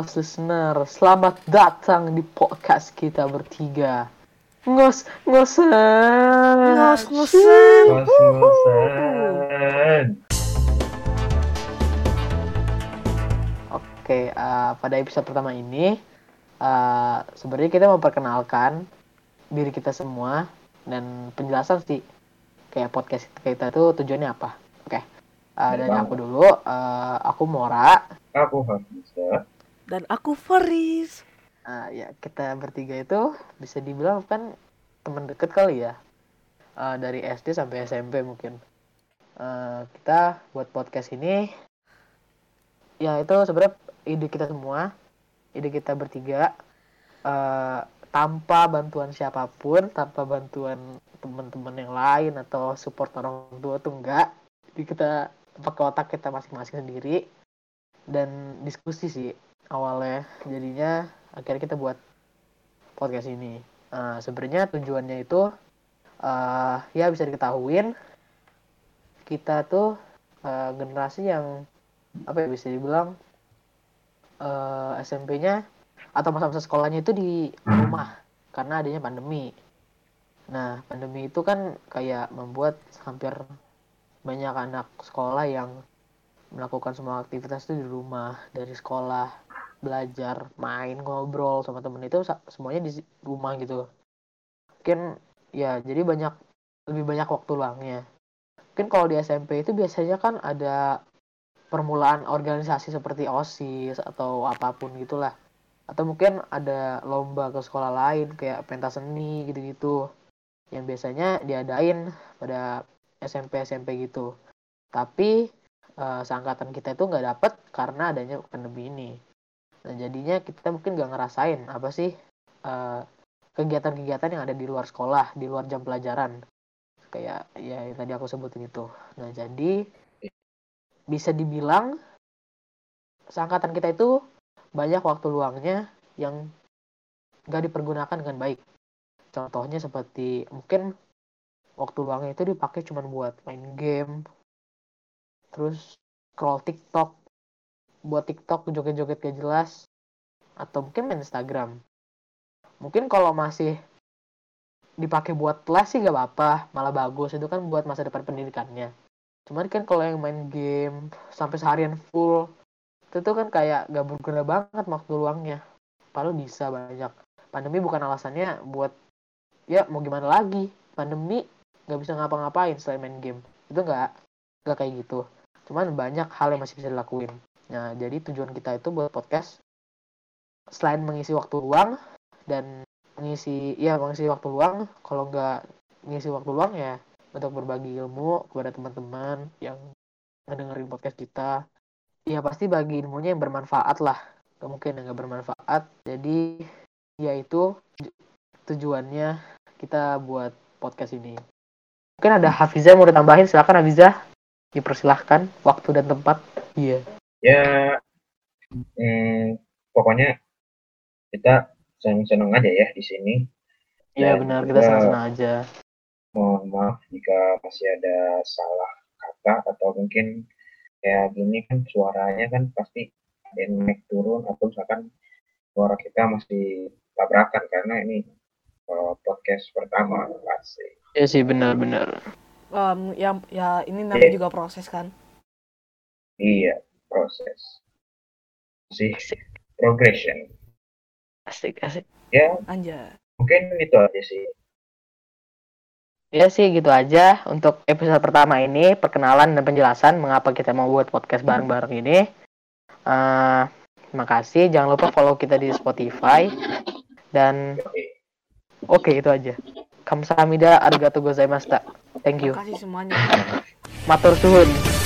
ngos listener, selamat datang di podcast kita bertiga. Ngos ngosan. Ngos-ngosan. Ngos-ngosan. Oke, eh, pada episode pertama ini, eh, sebenarnya kita memperkenalkan diri kita semua dan penjelasan sih kayak podcast kita tuh tujuannya apa. Oke, eh, dari aku dulu, eh, aku Mora. Aku. Dan aku Faris. Ah, ya kita bertiga itu bisa dibilang kan teman deket kali ya. Ah, dari SD sampai SMP mungkin. Ah, kita buat podcast ini ya itu sebenarnya ide kita semua ide kita bertiga. Ah, tanpa bantuan siapa pun tanpa bantuan teman-teman yang lain atau support orang tua tuh enggak. Jadi kita pakai otak kita masing-masing sendiri. Dan diskusi sih awalnya jadinya akhirnya kita buat podcast ini Nah, sebenarnya tujuannya itu eh, ya bisa diketahuin kita tuh eh, generasi yang apa ya bisa dibilang eh, SMP-nya atau masa-masa sekolahnya itu di rumah karena adanya pandemi. Nah, pandemi itu kan kayak membuat hampir banyak anak sekolah yang melakukan semua aktivitas itu di rumah dari sekolah belajar main ngobrol sama temen itu semuanya di rumah gitu. Mungkin ya jadi banyak lebih banyak waktu luangnya. Mungkin kalau di SMP itu biasanya kan ada permulaan organisasi seperti osis atau apa pun gitulah. Atau mungkin ada lomba ke sekolah lain kayak pentas seni gitu-gitu yang biasanya diadain pada SMP SMP gitu. Tapi eh, seangkatan kita itu nggak dapet karena adanya pandemi ini Nah, jadinya kita mungkin gak ngerasain apa sih eh, kegiatan-kegiatan yang ada di luar sekolah, di luar jam pelajaran. Kayak ya yang tadi aku sebutin itu. Nah, jadi bisa dibilang seangkatan kita itu banyak waktu luangnya yang gak dipergunakan dengan baik. Contohnya seperti mungkin waktu luangnya itu dipakai cuma buat main game, terus scroll TikTok, buat TikTok joget-joget gak jelas. Atau mungkin main Instagram. Mungkin kalau masih dipakai buat les sih gak apa-apa. Malah bagus. Itu kan buat masa depan pendidikannya. Cuman kan kalau yang main game sampai seharian full itu tuh kan kayak gak berguna banget waktu luangnya. Padahal bisa banyak. Pandemi bukan alasannya buat ya mau gimana lagi. Pandemi gak bisa ngapa-ngapain selain main game. Itu nggak nggak kayak gitu. Cuman banyak hal yang masih bisa dilakuin Nah, jadi tujuan kita itu buat podcast selain mengisi waktu luang dan mengisi ya mengisi waktu luang, kalau nggak mengisi waktu luang ya untuk berbagi ilmu kepada teman-teman yang ngedengerin podcast kita. Ya pasti bagi ilmunya yang bermanfaat lah. Gak mungkin yang nggak bermanfaat. Jadi ya itu tuj- tujuannya kita buat podcast ini. Mungkin ada Hafizah mau ditambahin, silakan Hafizah. Dipersilahkan waktu dan tempat. Iya. Ya, hmm, pokoknya kita seneng-seneng aja ya di sini. Iya Dan benar, kita juga senang-senang aja. Mohon maaf jika masih ada salah kata atau mungkin kayak gini kan suaranya kan pasti ada yang naik turun atau misalkan suara kita masih tabrakan karena ini uh, podcast pertama pasti. Iya sih benar-benar. Em, yang ya ini namanya Iya. juga proses kan. Iya, proses. Masih progression. Asik, asik. Ya, Anja. mungkin itu aja sih. Ya sih gitu aja untuk episode pertama ini perkenalan dan penjelasan mengapa kita mau buat podcast bareng-bareng ini. Eh, terima kasih. Jangan lupa follow kita di Spotify dan Oke. oke itu aja. Kamsahamnida arigatou gozaimashita. Thank you. Terima kasih semuanya. Matur suhun.